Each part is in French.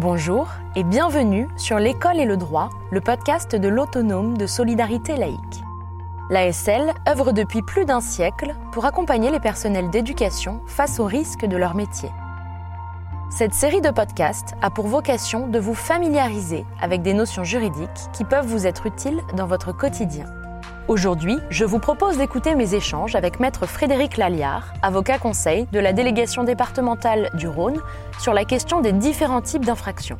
Bonjour et bienvenue sur L'école et le droit, le podcast de l'autonome de solidarité laïque. L'ASL œuvre depuis plus d'un siècle pour accompagner les personnels d'éducation face aux risques de leur métier. Cette série de podcasts a pour vocation de vous familiariser avec des notions juridiques qui peuvent vous être utiles dans votre quotidien. Aujourd'hui, je vous propose d'écouter mes échanges avec Maître Frédéric Lalliard, avocat conseil de la délégation départementale du Rhône, sur la question des différents types d'infractions.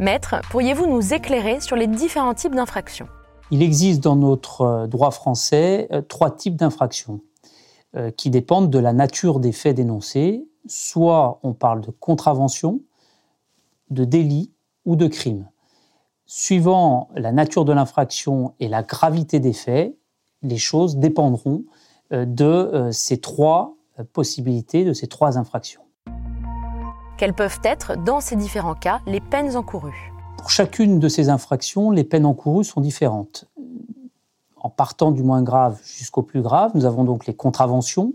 Maître, pourriez-vous nous éclairer sur les différents types d'infractions? Il existe dans notre euh, droit français euh, trois types d'infractions euh, qui dépendent de la nature des faits dénoncés. Soit on parle de contravention, de délit ou de crime. Suivant la nature de l'infraction et la gravité des faits, les choses dépendront euh, de euh, ces trois euh, possibilités, de ces trois infractions. Quelles peuvent être, dans ces différents cas, les peines encourues? Pour chacune de ces infractions, les peines encourues sont différentes. En partant du moins grave jusqu'au plus grave, nous avons donc les contraventions.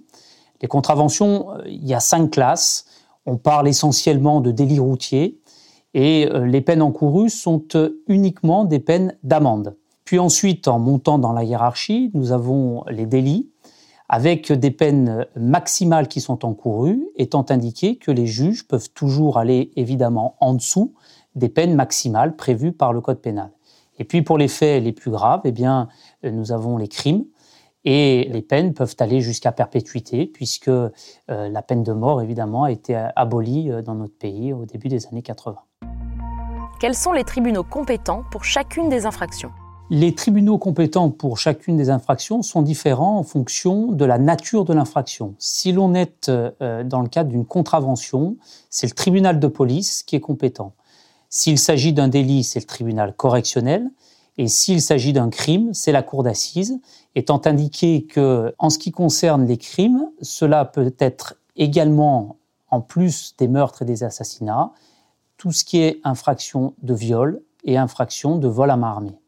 Les contraventions, il y a cinq classes. On parle essentiellement de délits routiers et les peines encourues sont uniquement des peines d'amende. Puis ensuite, en montant dans la hiérarchie, nous avons les délits, avec des peines maximales qui sont encourues, étant indiqué que les juges peuvent toujours aller évidemment en dessous des peines maximales prévues par le Code pénal. Et puis pour les faits les plus graves, eh bien, nous avons les crimes, et les peines peuvent aller jusqu'à perpétuité, puisque euh, la peine de mort, évidemment, a été abolie euh, dans notre pays au début des années 80. Quels sont les tribunaux compétents pour chacune des infractions? Les tribunaux compétents pour chacune des infractions sont différents en fonction de la nature de l'infraction. Si l'on est euh, dans le cadre d'une contravention, c'est le tribunal de police qui est compétent. S'il s'agit d'un délit, c'est le tribunal correctionnel. Et s'il s'agit d'un crime, c'est la cour d'assises, étant indiqué que, en ce qui concerne les crimes, cela peut être également, en plus des meurtres et des assassinats, tout ce qui est infraction de viol et infraction de vol à main armée.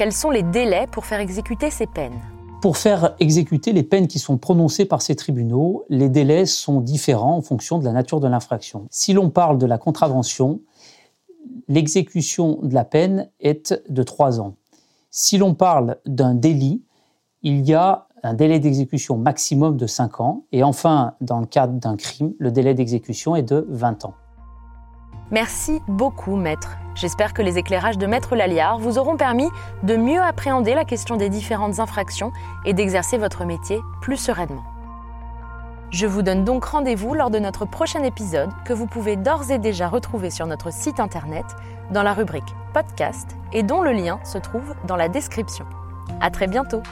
Quels sont les délais pour faire exécuter ces peines pour faire exécuter les peines qui sont prononcées par ces tribunaux, les délais sont différents en fonction de la nature de l'infraction. Si l'on parle de la contravention, l'exécution de la peine est de trois ans. Si l'on parle d'un délit, il y a un délai d'exécution maximum de cinq ans. Et enfin, dans le cadre d'un crime, le délai d'exécution est de 20 ans. Merci beaucoup, maître. J'espère que les éclairages de Maître Lalliard vous auront permis de mieux appréhender la question des différentes infractions et d'exercer votre métier plus sereinement. Je vous donne donc rendez-vous lors de notre prochain épisode que vous pouvez d'ores et déjà retrouver sur notre site internet dans la rubrique podcast et dont le lien se trouve dans la description. À très bientôt!